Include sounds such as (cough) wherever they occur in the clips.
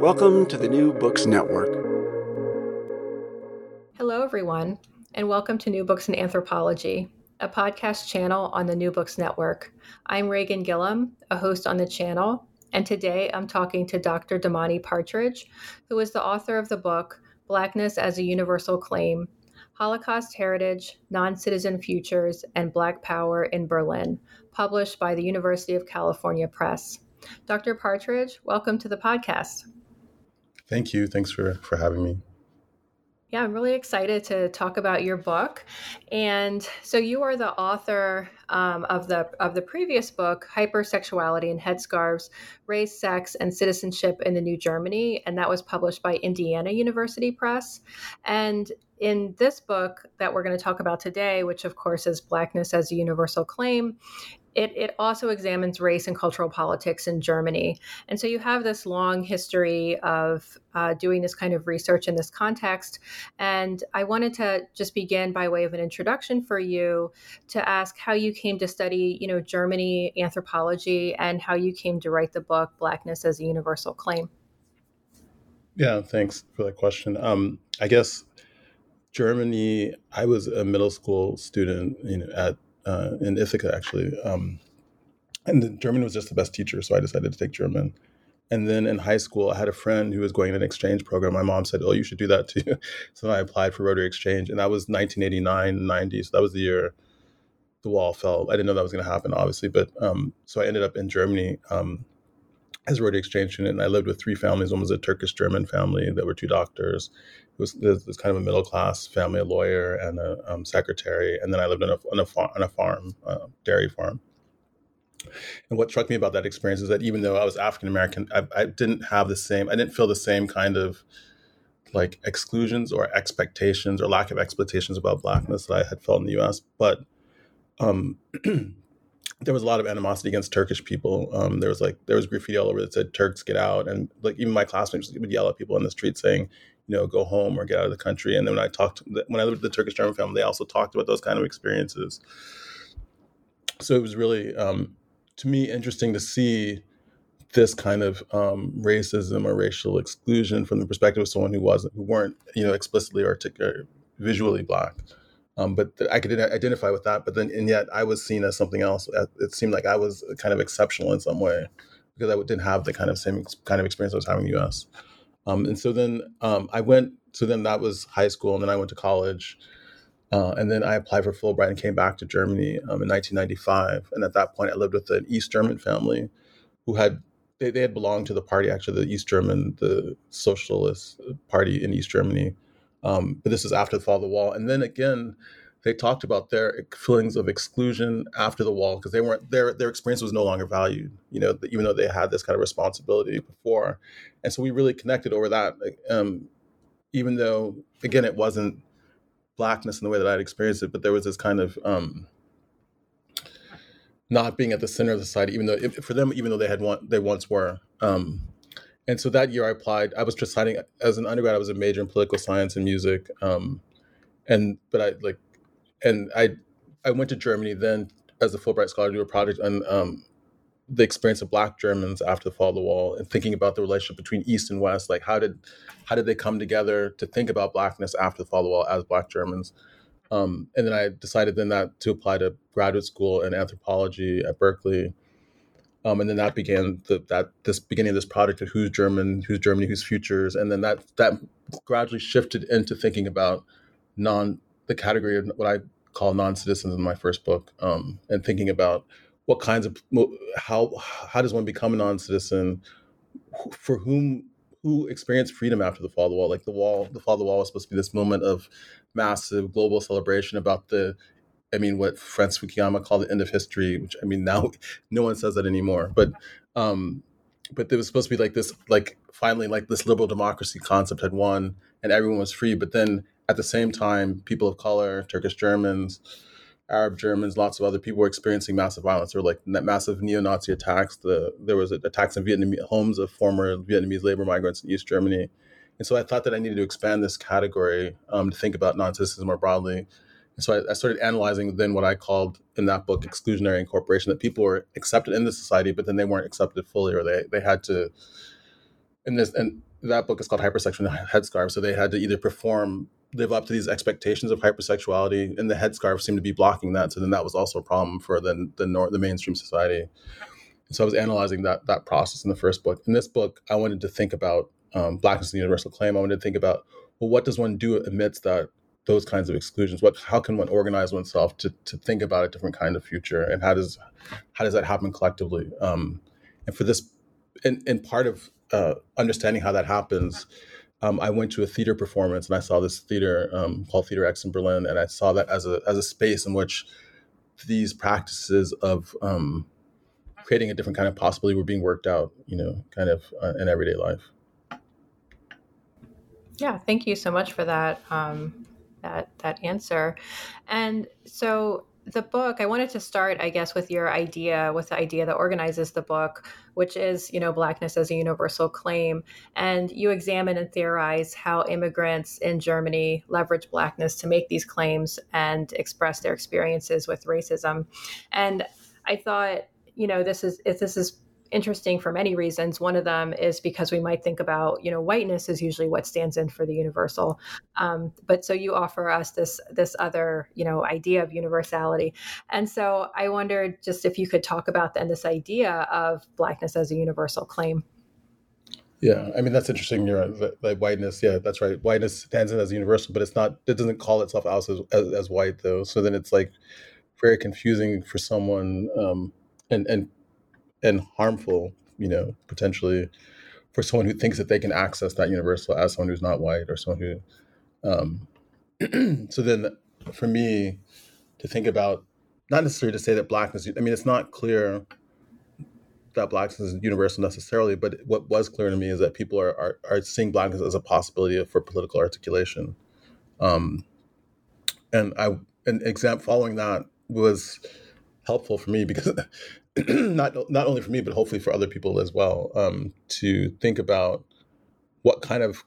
Welcome to the New Books Network. Hello, everyone, and welcome to New Books in Anthropology, a podcast channel on the New Books Network. I'm Reighan Gillam, a host on the channel, and today I'm talking to Dr. Damani Partridge, who is the author of the book Blackness as a Universal Claim Holocaust Heritage, Non Citizen Futures, and Black Power in Berlin, published by the University of California Press. Dr. Partridge, welcome to the podcast. Thank you. Thanks for, for having me. Yeah, I'm really excited to talk about your book. And so you are the author um, of the of the previous book, Hypersexuality and Headscarves: Race, Sex, and Citizenship in the New Germany, and that was published by Indiana University Press. And in this book that we're going to talk about today, which of course is Blackness as a Universal Claim, it, it also examines race and cultural politics in Germany. And so you have this long history of uh, doing this kind of research in this context. And I wanted to just begin by way of an introduction for you to ask how you came to study, you know, Germany anthropology and how you came to write the book Blackness as a Universal Claim. Yeah, thanks for that question. Um, I guess Germany, I was a middle school student you know, at uh, in Ithaca actually, um, and German was just the best teacher, so I decided to take German. And then in high school, I had a friend who was going in an exchange program. My mom said, "Oh, you should do that too." (laughs) so I applied for Rotary Exchange, and that was 1989, 90. So that was the year the wall fell. I didn't know that was going to happen, obviously, but um, so I ended up in Germany um, as a Rotary Exchange student. And I lived with three families. One was a Turkish German family. that were two doctors. It was, it was kind of a middle class family, a lawyer and a um, secretary. And then I lived on a on a, far, on a farm, uh, dairy farm. And what struck me about that experience is that even though I was African American, I, I didn't have the same, I didn't feel the same kind of like exclusions or expectations or lack of expectations about blackness that I had felt in the U.S. But um, (clears throat) there was a lot of animosity against Turkish people. Um, there was like there was graffiti all over that said "Turks get out," and like even my classmates would yell at people in the street saying, you know, go home or get out of the country. And then when I talked, when I lived with the Turkish German family, they also talked about those kind of experiences. So it was really, um, to me, interesting to see this kind of um, racism or racial exclusion from the perspective of someone who wasn't, who weren't, you know, explicitly or visually black. Um, but I could identify with that. But then, and yet, I was seen as something else. It seemed like I was kind of exceptional in some way because I didn't have the kind of same kind of experience I was having in the U.S. Um, and so then um, I went. So then that was high school, and then I went to college, uh, and then I applied for Fulbright and came back to Germany um, in 1995. And at that point, I lived with an East German family, who had they, they had belonged to the party actually, the East German, the Socialist Party in East Germany. Um, but this is after the fall of the wall, and then again, they talked about their feelings of exclusion after the wall because they weren't their their experience was no longer valued you know even though they had this kind of responsibility before. And so we really connected over that um, even though again it wasn't blackness in the way that i'd experienced it but there was this kind of um, not being at the center of the society even though if, for them even though they had one they once were um, and so that year i applied i was deciding as an undergrad i was a major in political science and music um, and but i like and I I went to Germany then as a Fulbright scholar to do a project on um, the experience of Black Germans after the fall of the wall and thinking about the relationship between East and West. Like how did how did they come together to think about Blackness after the fall of the wall as Black Germans? Um, and then I decided then that to apply to graduate school in anthropology at Berkeley. Um, and then that began the, that this beginning of this project of who's German, whose Germany, whose futures, and then that that gradually shifted into thinking about non the category of what I call non-citizens in my first book, um, and thinking about what kinds of how how does one become a non-citizen, for whom who experienced freedom after the fall of the wall. Like the wall, the fall of the wall was supposed to be this moment of massive global celebration about the I mean, what Francis Fukuyama called the end of history, which I mean now (laughs) no one says that anymore. But um, but there was supposed to be like this, like finally, like this liberal democracy concept had won, and everyone was free. But then at the same time, people of color, Turkish Germans, Arab Germans, lots of other people were experiencing massive violence. There were like massive neo-Nazi attacks. The there was attacks in Vietnamese homes of former Vietnamese labor migrants in East Germany, and so I thought that I needed to expand this category um, to think about non-citizens more broadly. And so I, I, started analyzing then what I called in that book exclusionary incorporation that people were accepted in the society, but then they weren't accepted fully, or they they had to. In this and that book is called Hypersexual Headscarf. So they had to either perform, live up to these expectations of hypersexuality, and the headscarf seemed to be blocking that. So then that was also a problem for the the, nor- the mainstream society. And so I was analyzing that that process in the first book. In this book, I wanted to think about um, blackness and universal claim. I wanted to think about well, what does one do amidst that those kinds of exclusions what how can one organize oneself to, to think about a different kind of future and how does how does that happen collectively um, and for this in, in part of uh, understanding how that happens um, I went to a theater performance and I saw this theater um, called Theater X in Berlin, and I saw that as a as a space in which these practices of um, creating a different kind of possibility were being worked out, you know, kind of uh, in everyday life. Yeah, thank you so much for that. Um, that that answer. And so the book, I wanted to start, I guess, with your idea, with the idea that organizes the book, which is, you know, blackness as a universal claim. And you examine and theorize how immigrants in Germany leverage blackness to make these claims and express their experiences with racism. And I thought, you know, this is if this is interesting for many reasons. One of them is because we might think about, you know, whiteness is usually what stands in for the universal. Um, but so you offer us this this other, you know, idea of universality. And so I wondered just if you could talk about then this idea of blackness as a universal claim. Yeah, I mean that's interesting. You're right. Like whiteness, yeah, that's right. Whiteness stands in as universal, but it's not. It doesn't call itself out as, as, as white though. So then it's like very confusing for someone, um, and and and harmful, you know, potentially for someone who thinks that they can access that universal as someone who's not white or someone who. Um, (clears throat) so then, for me, to think about not necessarily to say that blackness. I mean, it's not clear that blackness is universal necessarily, but what was clear to me is that people are are, are seeing blackness as a possibility for political articulation. Um, and I an example following that was helpful for me because (laughs) (clears throat) not not only for me but hopefully for other people as well um, to think about what kind of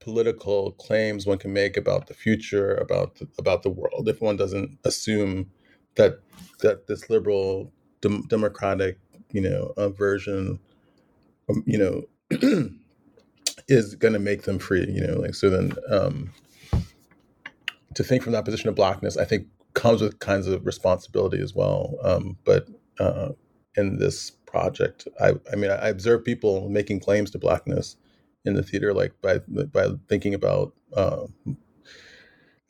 political claims one can make about the future about the, about the world. If one doesn't assume that that this liberal dem- democratic you know uh, version um, you know (clears throat) is going to make them free you know like so then um, to think from that position of blackness i think comes with kinds of responsibility as well um, but uh, in this project. I, I mean, I observe people making claims to blackness in the theater, like by by thinking about. Uh,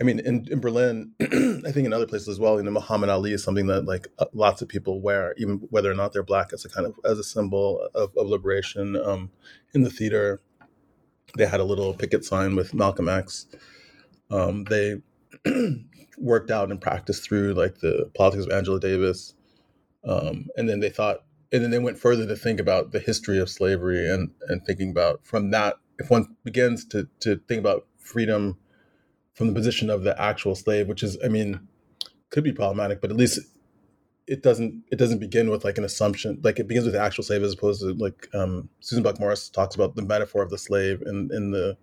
I mean, in, in Berlin, (clears throat) I think in other places as well. You know, Muhammad Ali is something that like uh, lots of people wear, even whether or not they're black, as a kind of as a symbol of, of liberation. Um, in the theater, they had a little picket sign with Malcolm X. Um, they (clears throat) worked out and practiced through like the politics of Angela Davis um, and then they thought, and then they went further to think about the history of slavery and and thinking about from that, if one begins to to think about freedom from the position of the actual slave, which is, I mean, could be problematic, but at least it doesn't it doesn't begin with like an assumption like it begins with the actual slave as opposed to like um, Susan Buck Morss talks about the metaphor of the slave in in the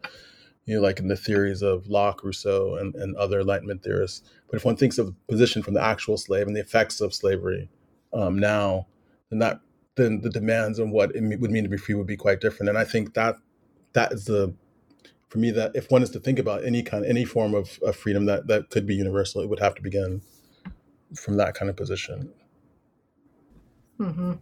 you know like in the theories of Locke, Rousseau, and, and other Enlightenment theorists. But if one thinks of the position from the actual slave and the effects of slavery, um, now, then that then the demands on what it would mean to be free would be quite different. And I think that that is the for me that if one is to think about any kind any form of, of freedom that that could be universal, it would have to begin from that kind of position. Mm-hmm.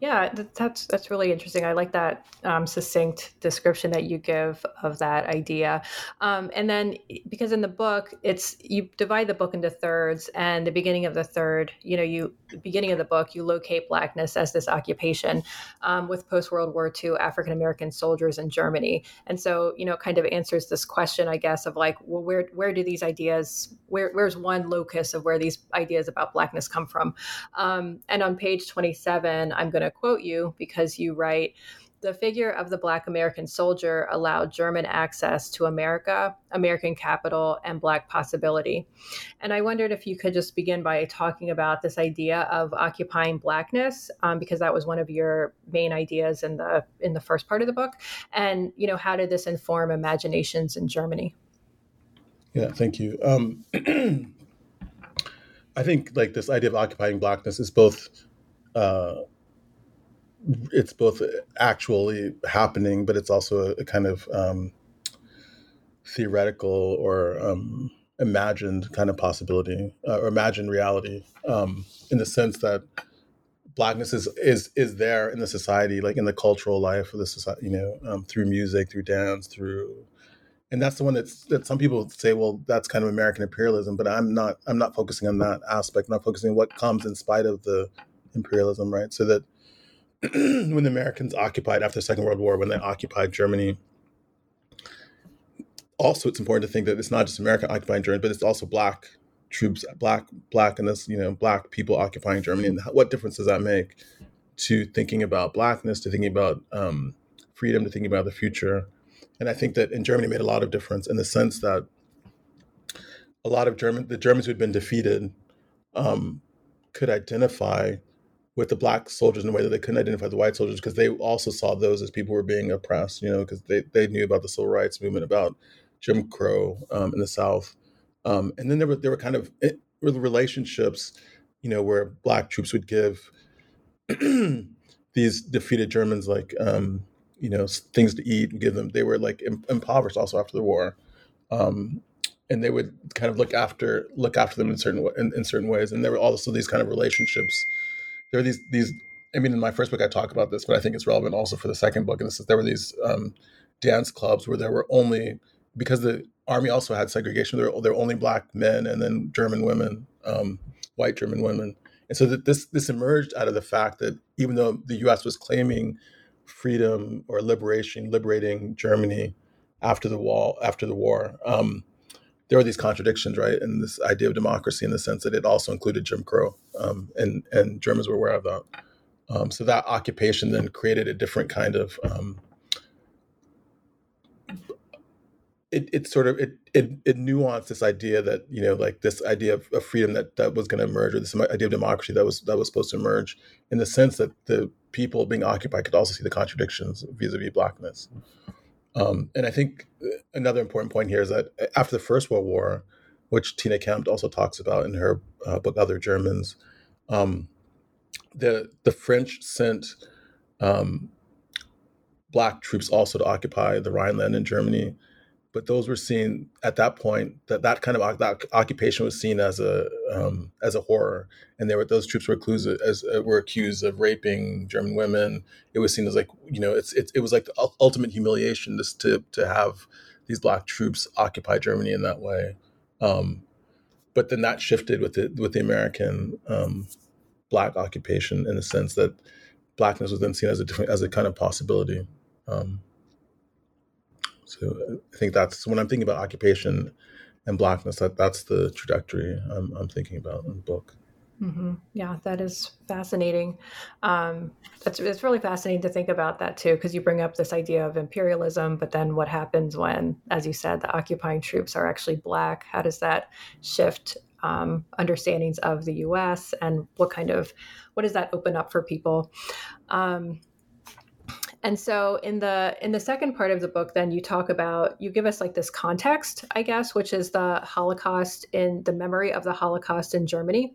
Yeah, that's that's really interesting. I like that um, succinct description that you give of that idea. Um, and then, because in the book, it's you divide the book into thirds, and the beginning of the third, you know, you beginning of the book, you locate blackness as this occupation um, with post World War II African American soldiers in Germany. And so, you know, it kind of answers this question, I guess, of like, well, where where do these ideas? Where where's one locus of where these ideas about blackness come from? Um, and on page twenty seven, I'm going to quote you because you write the figure of the Black American soldier allowed German access to America, American capital, and Black possibility. And I wondered if you could just begin by talking about this idea of occupying Blackness, um, because that was one of your main ideas in the in the first part of the book. And you know, how did this inform imaginations in Germany? Yeah, thank you. Um, (clears throat) I think like this idea of occupying Blackness is both. Uh, it's both actually happening, but it's also a, a kind of um, theoretical or um, imagined kind of possibility uh, or imagined reality um, in the sense that blackness is is is there in the society, like in the cultural life of the society, you know, um, through music, through dance, through and that's the one that's that some people say, well, that's kind of American imperialism, but I'm not. I'm not focusing on that aspect. I'm not focusing on what comes in spite of the imperialism, right? So that (clears throat) when the Americans occupied after the Second World War, when they occupied Germany, also it's important to think that it's not just America occupying Germany, but it's also black troops, black black and this you know black people occupying Germany, and what difference does that make to thinking about blackness, to thinking about um, freedom, to thinking about the future? And I think that in Germany made a lot of difference in the sense that a lot of German the Germans who had been defeated um, could identify with the black soldiers in a way that they couldn't identify the white soldiers because they also saw those as people were being oppressed, you know, because they, they knew about the civil rights movement, about Jim Crow um, in the South. Um, and then there were, there were kind of eh, relationships, you know, where black troops would give (clears throat) these defeated Germans like, um, you know, things to eat and give them, they were like impoverished also after the war. Um, and they would kind of look after look after them in certain in, in certain ways. And there were also these kind of relationships there are these these. I mean, in my first book, I talk about this, but I think it's relevant also for the second book. And this is there were these um, dance clubs where there were only because the army also had segregation. There were, there were only black men and then German women, um, white German women, and so that this this emerged out of the fact that even though the U.S. was claiming freedom or liberation, liberating Germany after the wall after the war. Um, there are these contradictions, right? And this idea of democracy in the sense that it also included Jim Crow, um, and and Germans were aware of that. Um, so that occupation then created a different kind of um, it, it sort of it, it it nuanced this idea that you know like this idea of, of freedom that that was going to emerge or this idea of democracy that was that was supposed to emerge in the sense that the people being occupied could also see the contradictions vis-a-vis blackness um, and I think another important point here is that after the First World War, which Tina Campt also talks about in her uh, book Other Germans, um, the the French sent um, black troops also to occupy the Rhineland in Germany, but those were seen at that point that that kind of that occupation was seen as a um, as a horror, and there were those troops were accused as uh, were accused of raping German women. It was seen as like you know it's, it's it was like the ultimate humiliation just to to have these black troops occupy Germany in that way. Um, but then that shifted with the with the American um, black occupation in the sense that blackness was then seen as a different as a kind of possibility. Um, so I think that's when I'm thinking about occupation and blackness. That that's the trajectory I'm, I'm thinking about in the book. Mm-hmm. Yeah, that is fascinating. Um, it's, it's really fascinating to think about that too, because you bring up this idea of imperialism, but then what happens when, as you said, the occupying troops are actually black? How does that shift um, understandings of the U.S. and what kind of what does that open up for people? Um, and so in the in the second part of the book then you talk about you give us like this context i guess which is the holocaust in the memory of the holocaust in germany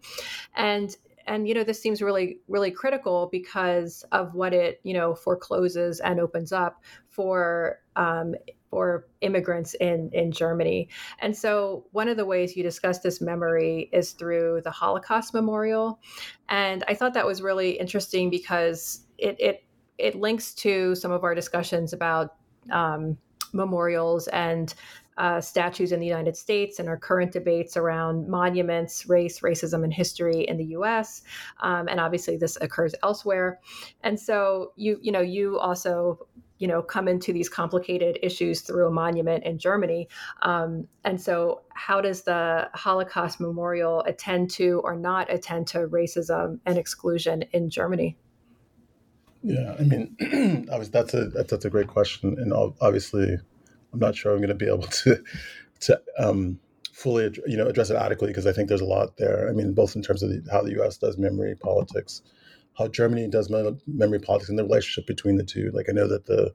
and and you know this seems really really critical because of what it you know forecloses and opens up for um, for immigrants in in Germany. And so one of the ways you discuss this memory is through the Holocaust Memorial, and I thought that was really interesting because it it it links to some of our discussions about um, memorials and uh, statues in the United States and our current debates around monuments, race, racism, and history in the U.S. Um, and obviously, this occurs elsewhere. And so, you you know, you also you know come into these complicated issues through a monument in Germany. Um, and so, how does the Holocaust Memorial attend to or not attend to racism and exclusion in Germany? Yeah, I mean, (clears throat) that's a that's a great question, and obviously I'm not sure I'm going to be able to to um, fully you know address it adequately because I think there's a lot there. I mean, both in terms of the, how the U.S. does memory politics, how Germany does memory politics, and the relationship between the two. Like I know that the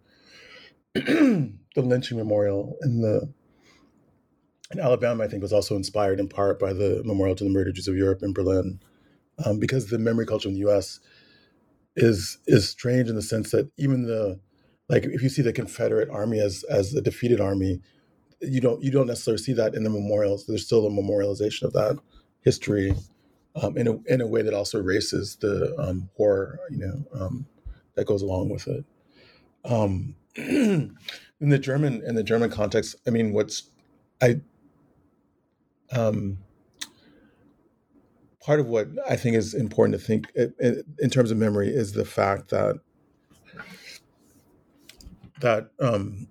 (clears throat) the lynching memorial in the in Alabama, I think, was also inspired in part by the memorial to the murdered Jews of Europe in Berlin, um, because the memory culture in the U.S. is is strange in the sense that even the like if you see the Confederate army as as a defeated army, you don't you don't necessarily see that in the memorials. There's still a memorialization of that history um, in a in a way that also erases the um, horror, you know, um, that goes along with it. Um, (clears throat) in the German in the German context, I mean, what's I um, part of what I think is important to think in, terms of memory is the fact that that um,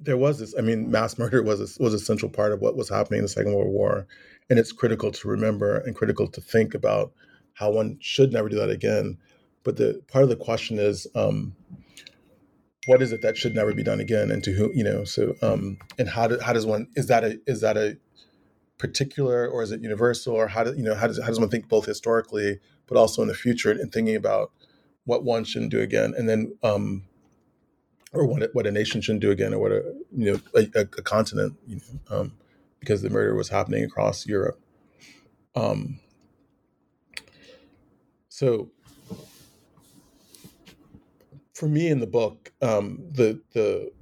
there was this. I mean, mass murder was a, was a central part of what was happening in the Second World War, and it's critical to remember and critical to think about how one should never do that again. But the part of the question is, um, what is it that should never be done again, and to who you know? So, um, and how do, how does one is that a is that a particular or is it universal or how do you know how does how does one think both historically but also in the future and thinking about what one shouldn't do again, and then um, or what what a nation shouldn't do again, or what a you know a, a continent, you know, um, because the murder was happening across Europe. Um, so, for me in the book, um, the the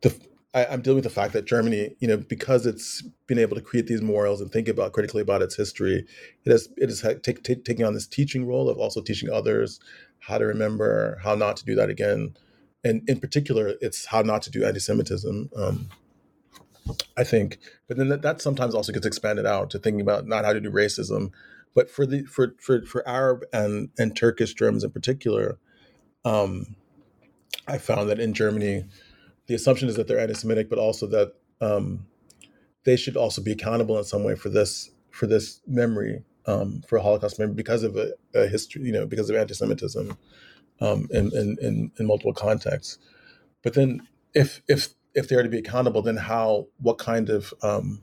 the I, am dealing with the fact that Germany, you know, because it's been able to create these memorials and think about critically about its history, it has it is take, take, taking on this teaching role of also teaching others how to remember, how not to do that again, and in particular, it's how not to do anti-Semitism. Um, I think, but then that, that, sometimes also gets expanded out to thinking about not how to do racism, but for the for for for Arab and and Turkish Germans in particular, um, I found that in Germany, the assumption is that they're anti-Semitic, but also that um, they should also be accountable in some way for this for this memory um, for Holocaust memory because of a, a history, you know, because of anti-Semitism um, in, in, in, in multiple contexts. But then, if if if they are to be accountable, then how? What kind of um,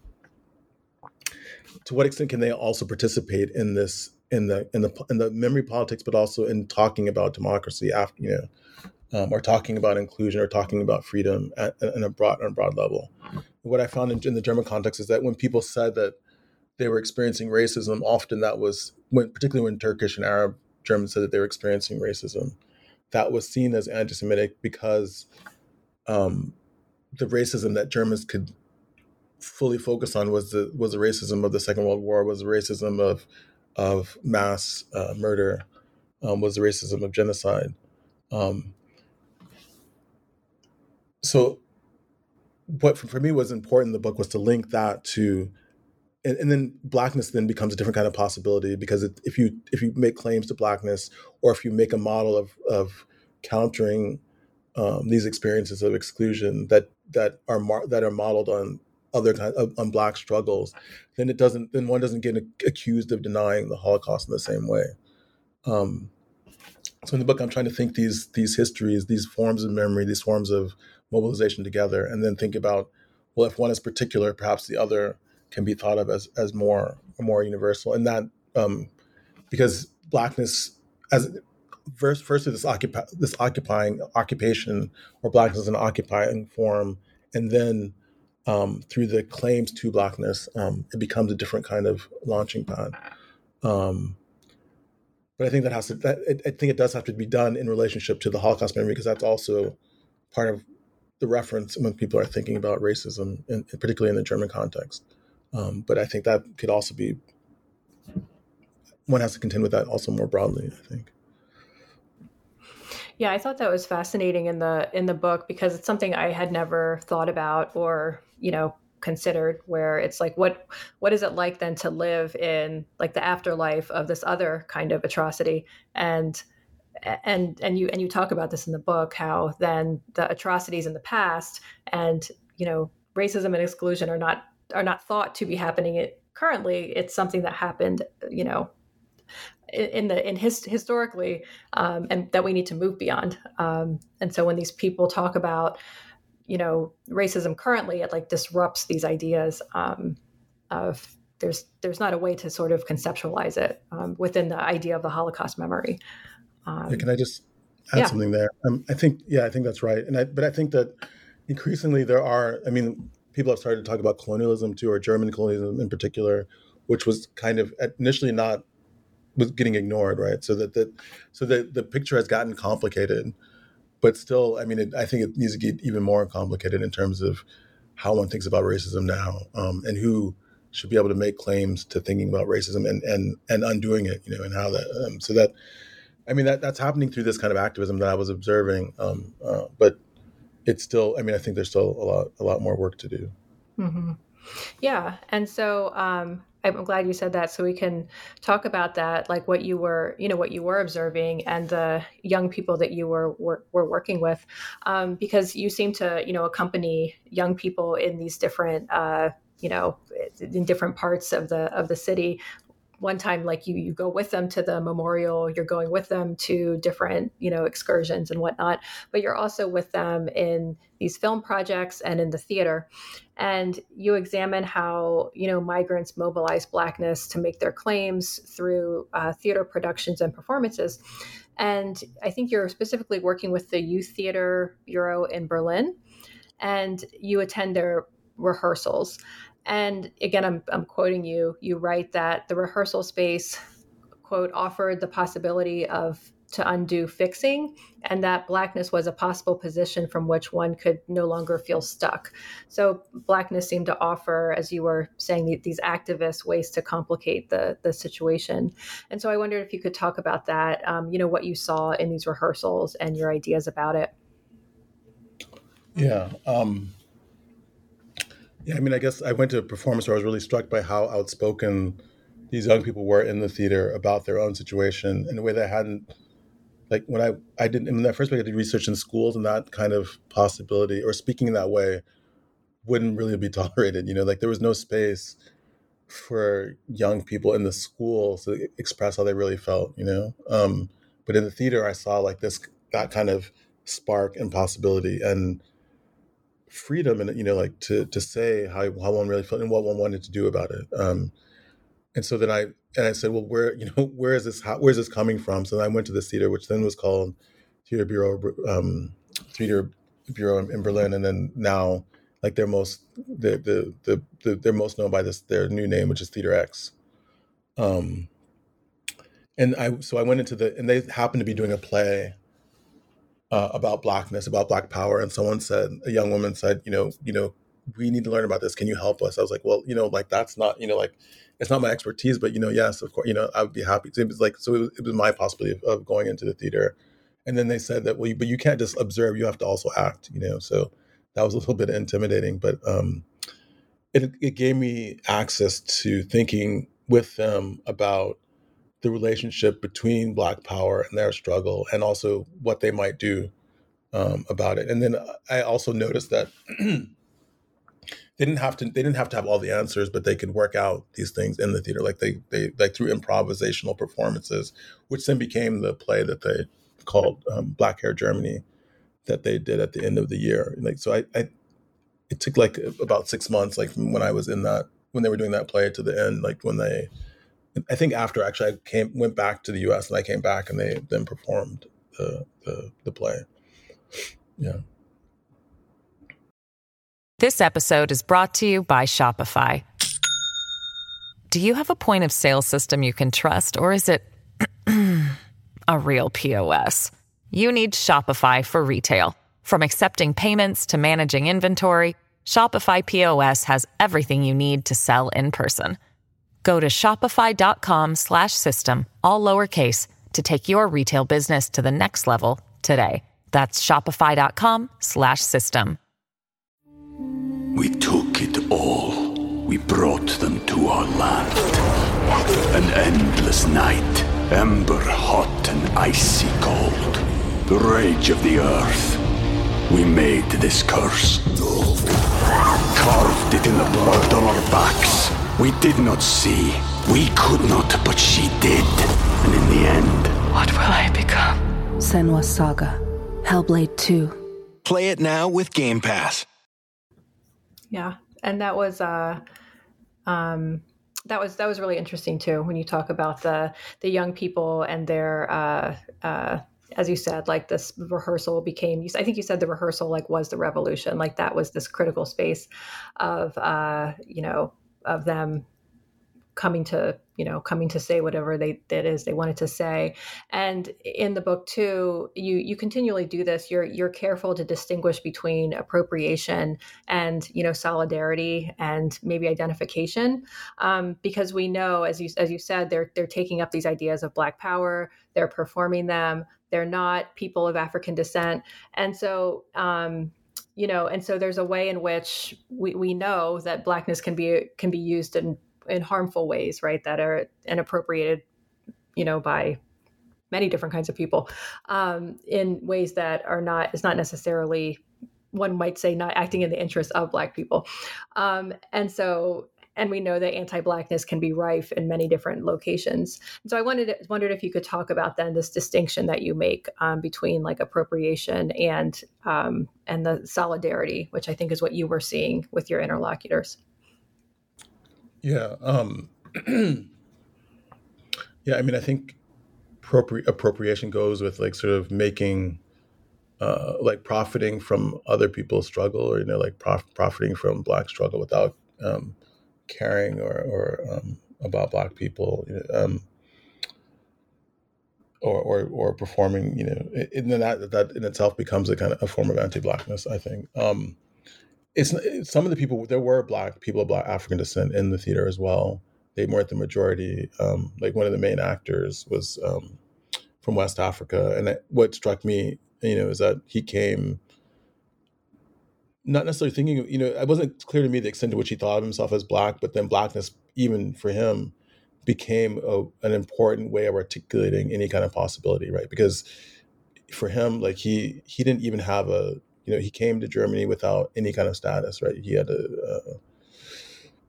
to what extent can they also participate in this in the in the in the memory politics, but also in talking about democracy after you know, um, or talking about inclusion or talking about freedom at, at a broad on a broad level. What I found in, in the German context is that when people said that they were experiencing racism, often that was when, particularly when Turkish and Arab Germans said that they were experiencing racism that was seen as anti-Semitic because um, the racism that Germans could fully focus on was the was the racism of the Second World War, was the racism of of mass uh, murder, um, was the racism of genocide. Um, so, what for, me was important in the book was to link that to and, and, then blackness then becomes a different kind of possibility because it, if you if you make claims to blackness or if you make a model of of countering um, these experiences of exclusion that that are mar- that are modeled on other kind of, on black struggles, then it doesn't then one doesn't get accused of denying the Holocaust in the same way. Um, so in the book, I'm trying to think these these histories, these forms of memory, these forms of mobilization together, and then think about well, if one is particular, perhaps the other can be thought of as as more more universal, and that um, because blackness as first firstly this occupy this occupying occupation or blackness as an occupying form, and then um, through the claims to blackness, um, it becomes a different kind of launching pad. Um, but I think that has to. That, I think it does have to be done in relationship to the Holocaust memory because that's also part of the reference when people are thinking about racism, in, particularly in the German context. Um, but I think that could also be one has to contend with that also more broadly. I think. Yeah, I thought that was fascinating in the in the book because it's something I had never thought about or you know considered where it's like what what is it like then to live in like the afterlife of this other kind of atrocity and and and you and you talk about this in the book how then the atrocities in the past and you know racism and exclusion are not are not thought to be happening it, currently. It's something that happened you know in the in his, historically um, and that we need to move beyond. Um, and so when these people talk about you know racism currently it like disrupts these ideas um, of there's there's not a way to sort of conceptualize it um, within the idea of the holocaust memory um, yeah, can i just add yeah. something there um, i think yeah i think that's right and i but i think that increasingly there are i mean people have started to talk about colonialism too or german colonialism in particular which was kind of initially not was getting ignored, right? So that that so that the picture has gotten complicated, but still, I mean, it, I think it needs to get even more complicated in terms of how one thinks about racism now, um, and who should be able to make claims to thinking about racism and and and undoing it, you know, and how that um, so that I mean that that's happening through this kind of activism that I was observing, um, uh, but it's still I mean I think there's still a lot a lot more work to do. Mm-hmm. Yeah, and so um, I'm glad you said that so we can talk about that, like what you were, you know, what you were observing and the young people that you were were, were working with, um, because you seem to, you know, accompany young people in these different, uh, you know, in different parts of the of the city one time like you you go with them to the memorial you're going with them to different you know excursions and whatnot but you're also with them in these film projects and in the theater. And you examine how you know migrants mobilize blackness to make their claims through uh, theater productions and performances. And i think you're specifically working with the youth theater bureau in berlin and you attend their rehearsals and again, I'm, I'm quoting you. You write that the rehearsal space, quote, offered the possibility of to undo fixing, and that blackness was a possible position from which one could no longer feel stuck. So, blackness seemed to offer, as you were saying, these activists ways to complicate the the situation. And so, I wondered if you could talk about that. Um, you know, what you saw in these rehearsals and your ideas about it. Yeah. Um, yeah, I mean, I guess I went to a performance where I was really struck by how outspoken these young people were in the theater about their own situation in a way that I hadn't. Like when I I didn't in that first week I did research in schools and that kind of possibility or speaking in that way wouldn't really be (laughs) tolerated. You know, like there was no space for young people in the school to express how they really felt. You know, um, but in the theater I saw like this that kind of spark and possibility and freedom and you know like to to say how, how one really felt and what one wanted to do about it um and so then i and i said well where (laughs) you know where is this how, where's this coming from? So i went to the theater which then was called theater bureau um theater bureau in, in berlin and then now like they're most the the the they're most known by this their new name which is theater x um and i so i went into the and they happened to be doing a play uh, about blackness, about black power, and someone said, a young woman said, you know, you know, we need to learn about this. Can you help us? I was like, well, you know, like that's not, you know, like it's not my expertise, but you know, yes, of course, you know, I would be happy. So it was like, so it was, it was my possibility of, of, going into the theater, and then they said that, well, but you can't just observe; you have to also act. You know, so that was a little bit intimidating, but um, it it gave me access to thinking with them about the relationship between Black Power and their struggle, and also what they might do um, about it. And then I also noticed that (clears throat) they didn't have to they didn't have to have all the answers, but they could work out these things in the theater, like they they like through improvisational performances, which then became the play that they called um, Black Hair Germany, that they did at the end of the year. Like so, I, I it took like about six months, like when I was in that when they were doing that play to the end, like when they I think after actually I came went back to the U.S. and I came back and they then performed the the, the play. Yeah. This episode is brought to you by Shopify. Do you have a point of sale system you can trust, or is it (clears throat) a real POS? You need Shopify for retail. From accepting payments to managing inventory, Shopify POS has everything you need to sell in person. Go to shopify.com slash system, all lowercase to take your retail business to the next level today. That's shopify.com slash system. We took it all. We brought them to our land. An endless night, ember hot and icy cold. The rage of the earth. We made this curse. Carved it in the blood on our backs. We did not see. We could not, but she did. And in the end, What will I become? Senua Saga. Hellblade 2. Play it now with Game Pass. Yeah, and that was uh, um, that was that was really interesting too when you talk about the the young people and their uh, uh, as you said like this rehearsal became i think you said the rehearsal like was the revolution like that was this critical space of uh you know of them coming to you know coming to say whatever they that is they wanted to say. And in the book too you you continually do this. You're you're careful to distinguish between appropriation and you know solidarity and maybe identification. Um, because we know as you as you said they're they're taking up these ideas of black power. They're performing them. They're not people of african descent. And so um, you know and so there's a way in which we, we know that blackness can be can be used in in harmful ways right that are inappropriated you know by many different kinds of people um, in ways that are not it's not necessarily one might say not acting in the interest of black people. Um, and so and we know that anti-blackness can be rife in many different locations. And so I wanted wondered if you could talk about then this distinction that you make um, between like appropriation and um, and the solidarity, which I think is what you were seeing with your interlocutors. Yeah. Um, (clears throat) yeah. I mean, I think appropri- appropriation goes with like sort of making, uh, like profiting from other people's struggle, or you know, like prof- profiting from Black struggle without um, caring or, or um, about Black people. Um, or, or, or performing, you know, then that that in itself becomes a kind of a form of anti-blackness. I think. Um, it's some of the people there were black people of black African descent in the theater as well. They weren't the majority. Um, like one of the main actors was um, from West Africa, and what struck me, you know, is that he came not necessarily thinking, you know, it wasn't clear to me the extent to which he thought of himself as black, but then blackness, even for him, became a, an important way of articulating any kind of possibility, right? Because for him, like he he didn't even have a you know he came to germany without any kind of status right he had a uh,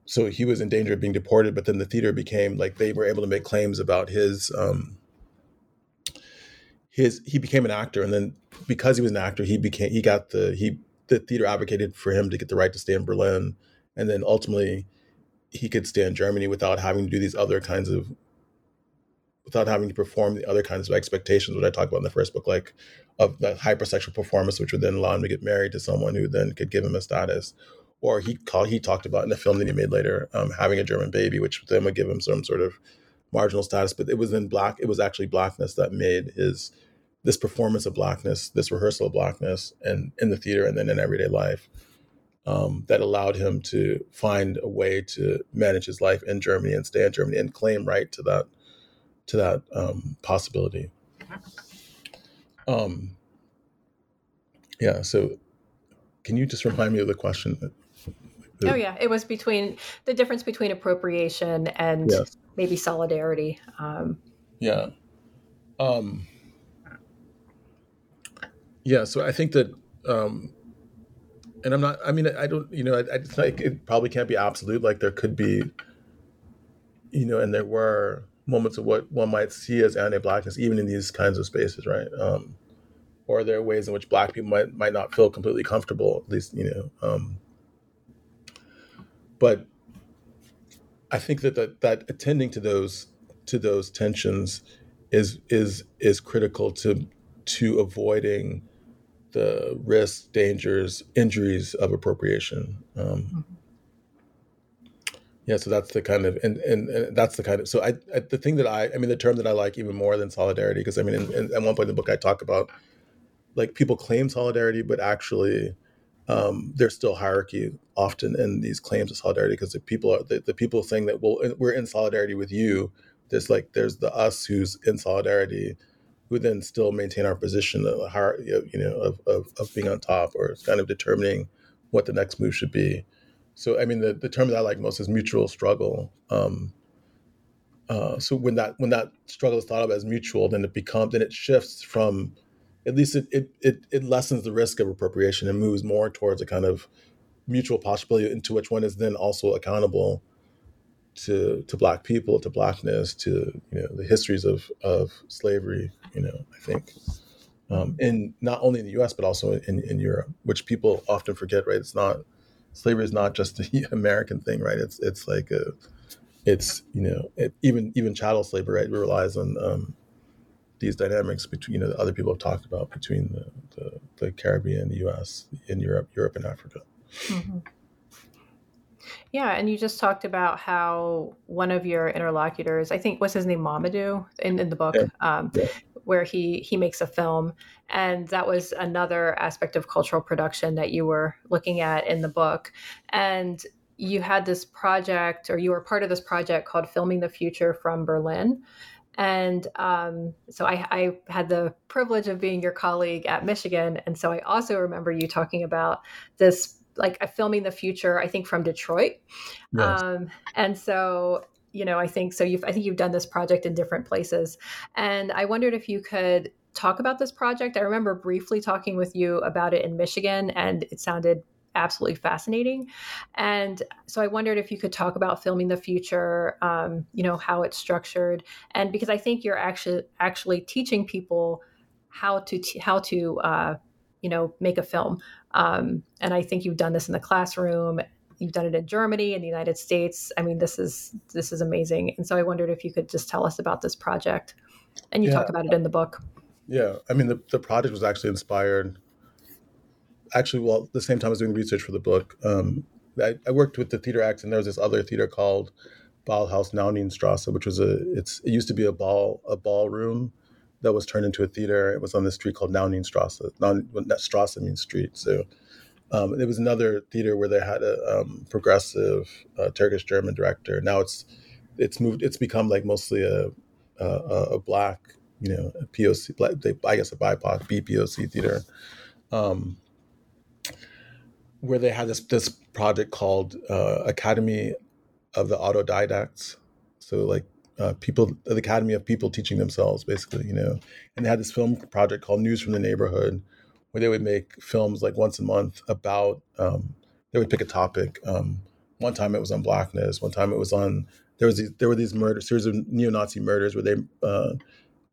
so he was in danger of being deported but then the theater became like they were able to make claims about his um his he became an actor and then because he was an actor he became he got the he the theater advocated for him to get the right to stay in berlin and then ultimately he could stay in germany without having to do these other kinds of without having to perform the other kinds of expectations what I talk about in the first book, like of the hypersexual performance, which would then allow him to get married to someone who then could give him a status. Or he called, he talked about in the film that he made later, um, having a German baby, which then would give him some sort of marginal status. But it was in black, it was actually blackness that made his this performance of blackness, this rehearsal of blackness, and in the theater and then in everyday life. Um, that allowed him to find a way to manage his life in Germany and stay in Germany and claim right to that to that um, possibility. Um, yeah. So, can you just remind me of the question? oh yeah, it was between the difference between appropriation and yes. maybe solidarity. Um, yeah. Um, yeah. So I think that, um, and I'm not. I mean, I don't. You know, I, I like it probably can't be absolute. Like there could be, you know, and there were moments of what one might see as anti-blackness, even in these kinds of spaces, right? Um, or there are ways in which Black people might might not feel completely comfortable, at least you know. Um, but I think that, that that attending to those to those tensions is is is critical to to avoiding the risks, dangers, injuries of appropriation. Um, mm-hmm yeah so that's the kind of and, and, and that's the kind of so I, I, the thing that i i mean the term that i like even more than solidarity because i mean in, in, at one point in the book i talk about like people claim solidarity, but actually um, there's still hierarchy often in these claims of solidarity because the people are the, the people saying that well we're in solidarity with you. There's like there's the us who's in solidarity, who then still maintain our position of you know of, of, of being on top or kind of determining what the next move should be. So I mean the, the term that I like most is mutual struggle. Um, uh, so when that when that struggle is thought of as mutual, then it becomes then it shifts from at least it, it it it lessens the risk of appropriation and moves more towards a kind of mutual possibility into which one is then also accountable to to black people, to blackness, to you know the histories of of slavery. You know, I think um, in not only in the U.S. but also in in Europe, which people often forget. Right, it's not slavery is not just (laughs) an American thing. Right, it's it's like a it's you know it, even even chattel slavery right relies on um, these dynamics between you know other people have talked about between the, the, the Caribbean, the U.S., in Europe, Europe and Africa. Mm-hmm. Yeah, and you just talked about how one of your interlocutors, I think, what's his name, Mamadou, in, in the book, yeah. Um, yeah. where he he makes a film, and that was another aspect of cultural production that you were looking at in the book, and you had this project or you were part of this project called filming the future from berlin and um, so I, I, had the privilege of being your colleague at michigan and so i also remember you talking about this like filming the future i think from detroit yes. um, and so you know i think so you've i think you've done this project in different places and i wondered if you could talk about this project i remember briefly talking with you about it in michigan and it sounded absolutely fascinating. And so I wondered if you could talk about filming the future, um, you know, how it's structured, and because I think you're actually actually teaching people how to t- how to uh, you know make a film. Um, and I think you've done this in the classroom. You've done it in Germany, in the United States. I mean, this is this is amazing. And so I wondered if you could just tell us about this project. And you yeah. talk about it in the book. Yeah, I mean, the, the project was actually inspired actually, well, at the same time I was doing research for the book, um, I, I, worked with the Theater X, and there was this other theater called Ballhaus Naunynstrasse, which was a it's it used to be a ball a ballroom that was turned into a theater. It was on this street called Naunynstrasse. Naun, Strasse means street, so. Um, it was another theater where they had a um, progressive uh, Turkish German director. Now it's it's moved. It's become like mostly a a, a black, you know, POC. Black, they, I guess a BIPOC BPOC theater. Um, where they had this this project called uh, Academy of the Autodidacts. So like uh, people, the Academy of People Teaching Themselves, basically, you know. And they had this film project called News from the Neighborhood, where they would make films like once a month about. Um, they would pick a topic. Um, one time it was on blackness. One time it was on there was these, there were these murder series of neo-Nazi murders where they uh,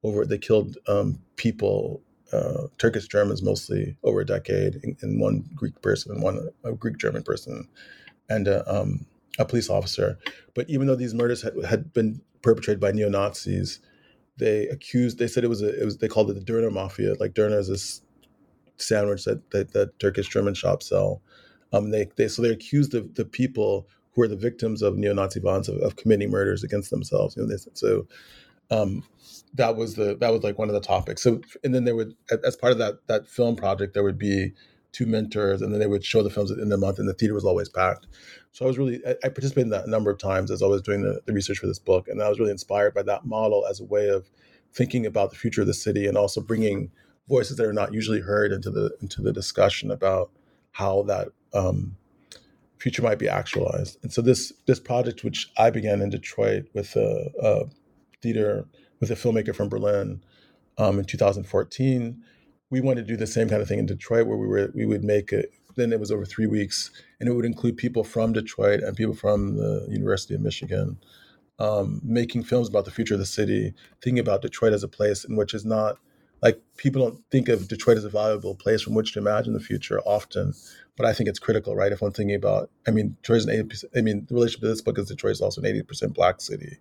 over they killed um, people uh, Turkish Germans mostly over a decade, and, and one Greek person and one a Greek German person, and a, uh, um, a, police officer. But even though these murders had, had been perpetrated by neo Nazis, they accused. They said it was a. It was they called it the Döner mafia. Like Döner is this sandwich that that, that Turkish German shops sell. Um, they they so they accused the, the people who are the victims of neo-Nazi violence of, of committing murders against themselves. You know, they, so um, that was the that was like one of the topics. So and then there would as part of that that film project there would be two mentors and then they would show the films in the month and the theater was always packed. So I was really I, participated in that a number of times as I was doing the, the research for this book and I was really inspired by that model as a way of thinking about the future of the city and also bringing voices that are not usually heard into the into the discussion about how that um, future might be actualized. And so this this project, which I began in Detroit with a, a theater with a filmmaker from Berlin um, in 2014. We wanted to do the same kind of thing in Detroit, where we were we would make it. Then it was over three weeks, and it would include people from Detroit and people from the University of Michigan, um, making films about the future of the city, thinking about Detroit as a place in which is not like people don't think of Detroit as a valuable place from which to imagine the future often, but I think it's critical, right? If one thinking about, I mean, Detroit's an eighty percent. I mean, the relationship to this book is Detroit is also an eighty percent black city,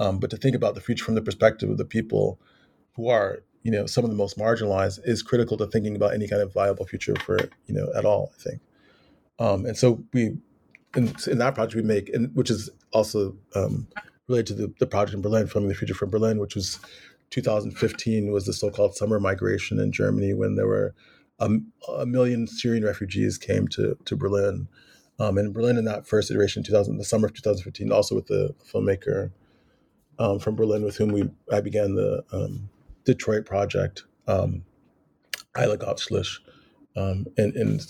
um, but to think about the future from the perspective of the people who are, you know, some of the most marginalized is critical to thinking about any kind of viable future for, you know, at all, I think. Um, and so we, in, in, that project we make, and which is also um, related to the, the project in Berlin, Filming the Future from Berlin, which was 2015 was the so-called summer migration in Germany when there were a, a million Syrian refugees came to to Berlin. Um, and Berlin in that first iteration, 2000, the summer of 2015, also with the filmmaker um, from Berlin with whom we I began the um, Detroit project, um, Gottschulich, um, and, and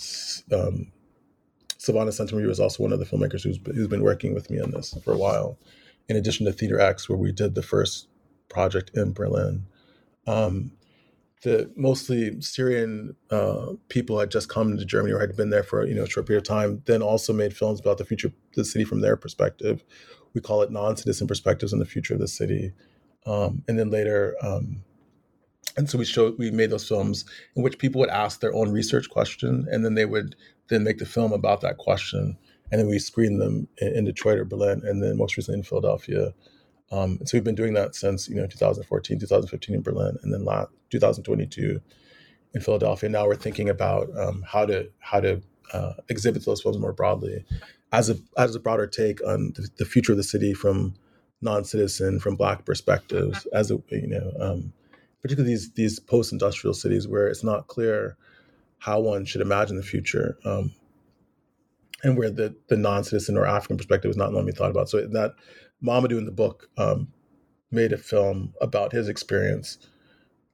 um, Silvana Santamaria was also one of the filmmakers who's, who's been working with me on this for a while, in addition to Theater X, where we did the first project in Berlin. Um, the mostly Syrian uh, people had just come to Germany or had been there for you know a short period of time. Then also made films about the future of the city from their perspective. We call it non-citizen perspectives on the future of the city. Um, and then later, um, and so we showed we made those films in which people would ask their own research question, and then they would then make the film about that question, and then we screened them in, in Detroit or Berlin, and then most recently in Philadelphia. Um, and so we've been doing that since you know 2014, 2015 in Berlin, and then last, 2022 in Philadelphia. Now we're thinking about um, how to how to uh, exhibit those films more broadly, as a as a broader take on the, the future of the city from non-citizen, from Black perspectives, as a you know, um, particularly these these post-industrial cities where it's not clear how one should imagine the future. Um, and where the, the non-citizen or African perspective is not normally thought about. So that Mamadou in the book um, made a film about his experience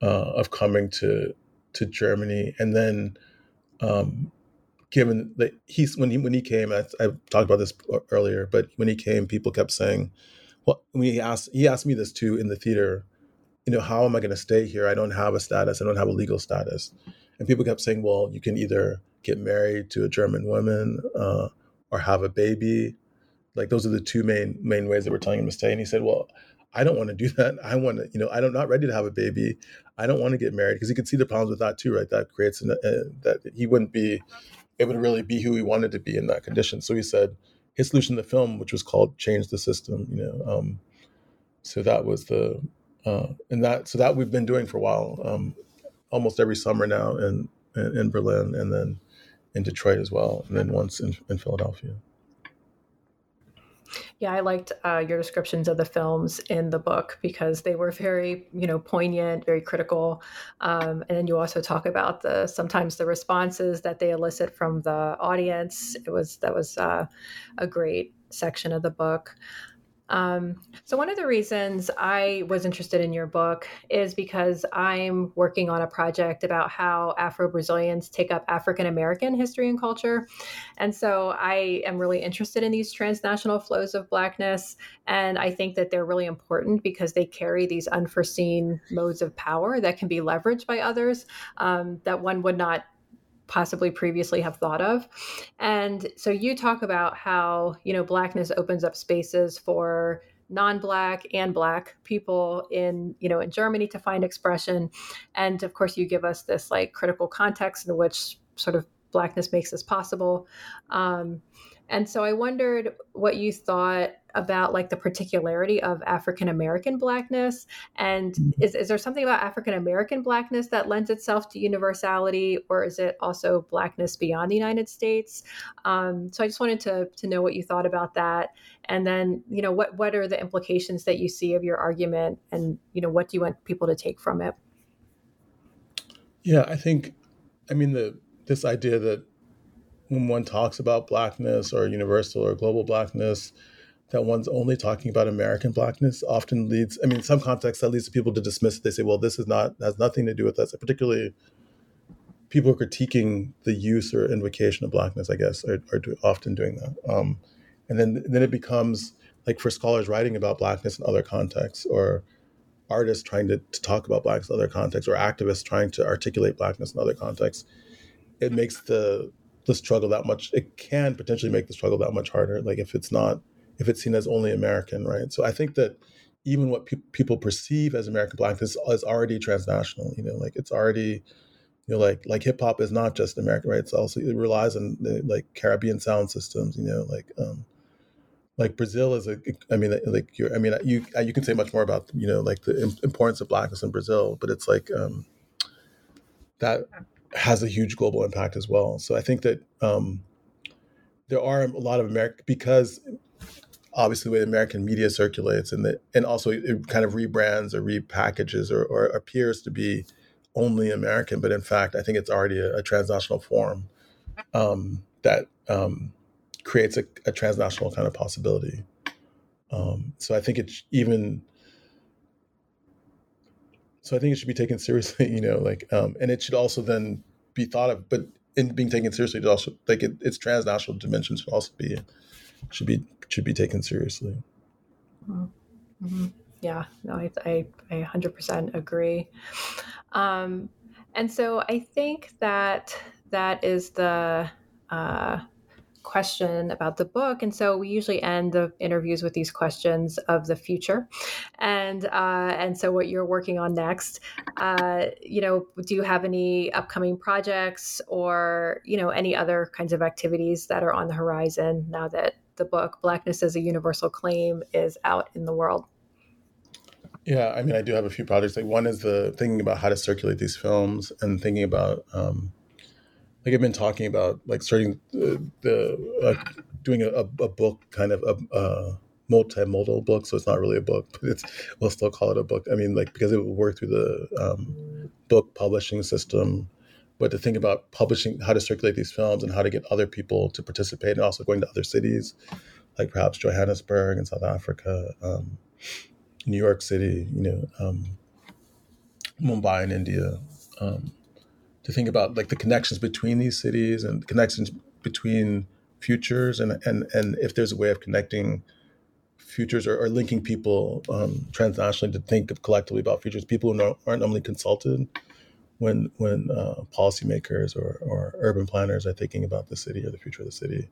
uh, of coming to to Germany, and then um, given that he's when he when he came, I, I, talked about this earlier, but when he came, people kept saying, "Well," when he asked he asked me this too in the theater, you know, how am I going to stay here? I don't have a status. I don't have a legal status, and people kept saying, "Well, you can either get married to a German woman uh, or have a baby." Like those are the two main main ways that we're telling him to stay. And he said, "Well, I don't want to do (laughs) that. I want to, you know, I'm not ready to have a baby. I don't want to get married because he could see the problems with that too, right? That creates an, uh, that he wouldn't be able to really be who he wanted to be in that condition. So he said his solution to the film, which was called "Change the System," you know. Um, so that was the uh, and that so that we've been doing for a while, um, almost every summer now in, in, in Berlin and then in Detroit as well, and then once in, in Philadelphia. Yeah, I liked uh, your descriptions of the films in the book because they were very, you know, poignant, very critical. Um, and then you also talk about the sometimes the responses that they elicit from the audience. It was that was uh, a great section of the book. Um, so, one of the reasons I was interested in your book is because I'm working on a project about how Afro Brazilians take up African American history and culture. And so, I am really interested in these transnational flows of Blackness. And I think that they're really important because they carry these unforeseen modes of power that can be leveraged by others um, that one would not possibly previously have thought of. And so you talk about how, you know, blackness opens up spaces for non-black and black people in you know in germany to find expression and of course you give us this like critical context in which sort of blackness makes this possible um, and so I wondered what you thought about like the particularity of African American blackness. And mm-hmm. is, is there something about African American blackness that lends itself to universality, or is it also blackness beyond the United States? Um, so I just wanted to, to know what you thought about that. And then, you know, what, what are the implications that you see of your argument? And, you know, what do you want people to take from it? Yeah, I think, I mean, the this idea that when one talks about blackness or universal or global blackness, that one's only talking about American blackness often leads, I mean, in some contexts, that leads to people to dismiss it. They say, well, this is not, has nothing to do with us. Particularly people critiquing the use or invocation of blackness, I guess, are, are do, often doing that. Um, and then, then it becomes like for scholars writing about blackness in other contexts or artists trying to, to talk about blackness in other contexts or activists trying to articulate blackness in other contexts, it makes the the struggle that much it can potentially make the struggle that much harder like if it's not if it's seen as only american right so i think that even what pe- people perceive as american blackness is already transnational you know like it's already you know like like hip hop is not just american right it's also it relies on the, like caribbean sound systems you know like um like Brazil is a, I mean, like you, I mean, you, you can say much more about, you know, like the importance of blackness in Brazil, but it's like, um, that has a huge global impact as well. So I think that um, there are a lot of America because obviously the way American media circulates, and and also it kind of rebrands or repackages or, or appears to be only American, but in fact, I think it's already a, a transnational form um, that um, creates a, a, transnational kind of possibility. Um, so I think it's even. So I think it should be taken seriously, (laughs) you know, like, um, and it should also then be thought of, but in being taken seriously, it also like it, its transnational dimensions should also be should be should be taken seriously. Mm-hmm. mm-hmm. Yeah, no, I, I, I 100% agree. Um, and so I think that that is the uh, question about the book. And so we usually end the interviews with these questions of the future. And uh, and so what you're working on next, uh, you know, do you have any upcoming projects or, you know, any other kinds of activities that are on the horizon now that the book Blackness as a Universal Claim is out in the world? Yeah, I mean, I do have a few projects. Like one is the thinking about how to circulate these films and thinking about, um, like I've been talking about, like starting the, the uh, doing a, a, book kind of a, a, multimodal book. So it's not really a book, (laughs) but it's we'll still call it a book. I mean, like because it will work through the um, book publishing system, but to think about publishing, how to circulate these films and how to get other people to participate, and also going to other cities, like perhaps Johannesburg in South Africa. Um, New York City, you know, um, Mumbai in India, um, to think about like the connections between these cities and connections between futures and and and if there's a way of connecting futures or, or linking people um, transnationally to think collectively about futures. People who aren't normally consulted when when uh, policymakers or, or urban planners are thinking about the city or the future of the city.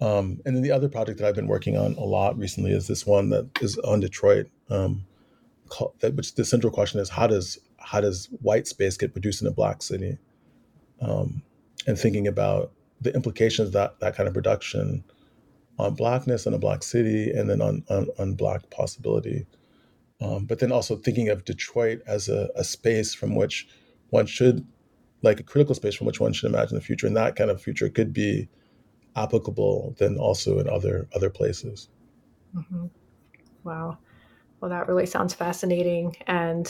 Um, and then the other project that I've been working on a lot recently is this one that is on Detroit. Um, called, that, which the central question is how does how does white space get produced in a black city? Um, and thinking about the implications that that kind of production on blackness in a black city, and then on on, on black possibility. Um, but then also thinking of Detroit as a, a space from which one should, like a critical space from which one should imagine the future, and that kind of future could be applicable then also in other other places. Mm-hmm. Wow. Well, that really sounds fascinating, and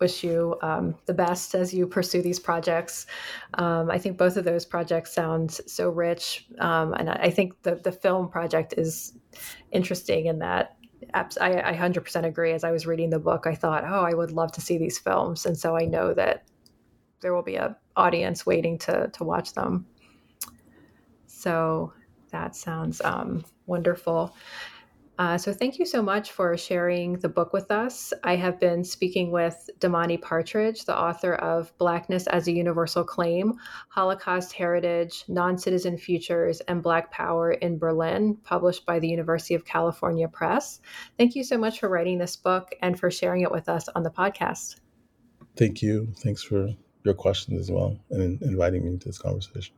wish you um, the best as you pursue these projects. Um, I think both of those projects sound so rich, um, and I think the the film project is interesting in that. I, I 100% agree. As I was reading the book, I thought, oh, I would love to see these films, and so I know that there will be a audience waiting to to watch them. So that sounds um, wonderful. Uh, so thank you so much for sharing the book with us. I have been speaking with Damani Partridge, the author of Blackness as a Universal Claim, Holocaust Heritage, Non-Citizen Futures, and Black Power in Berlin, published by the University of California Press. Thank you so much for writing this book and for sharing it with us on the podcast. Thank you. Thanks for your questions as well and inviting me to this conversation.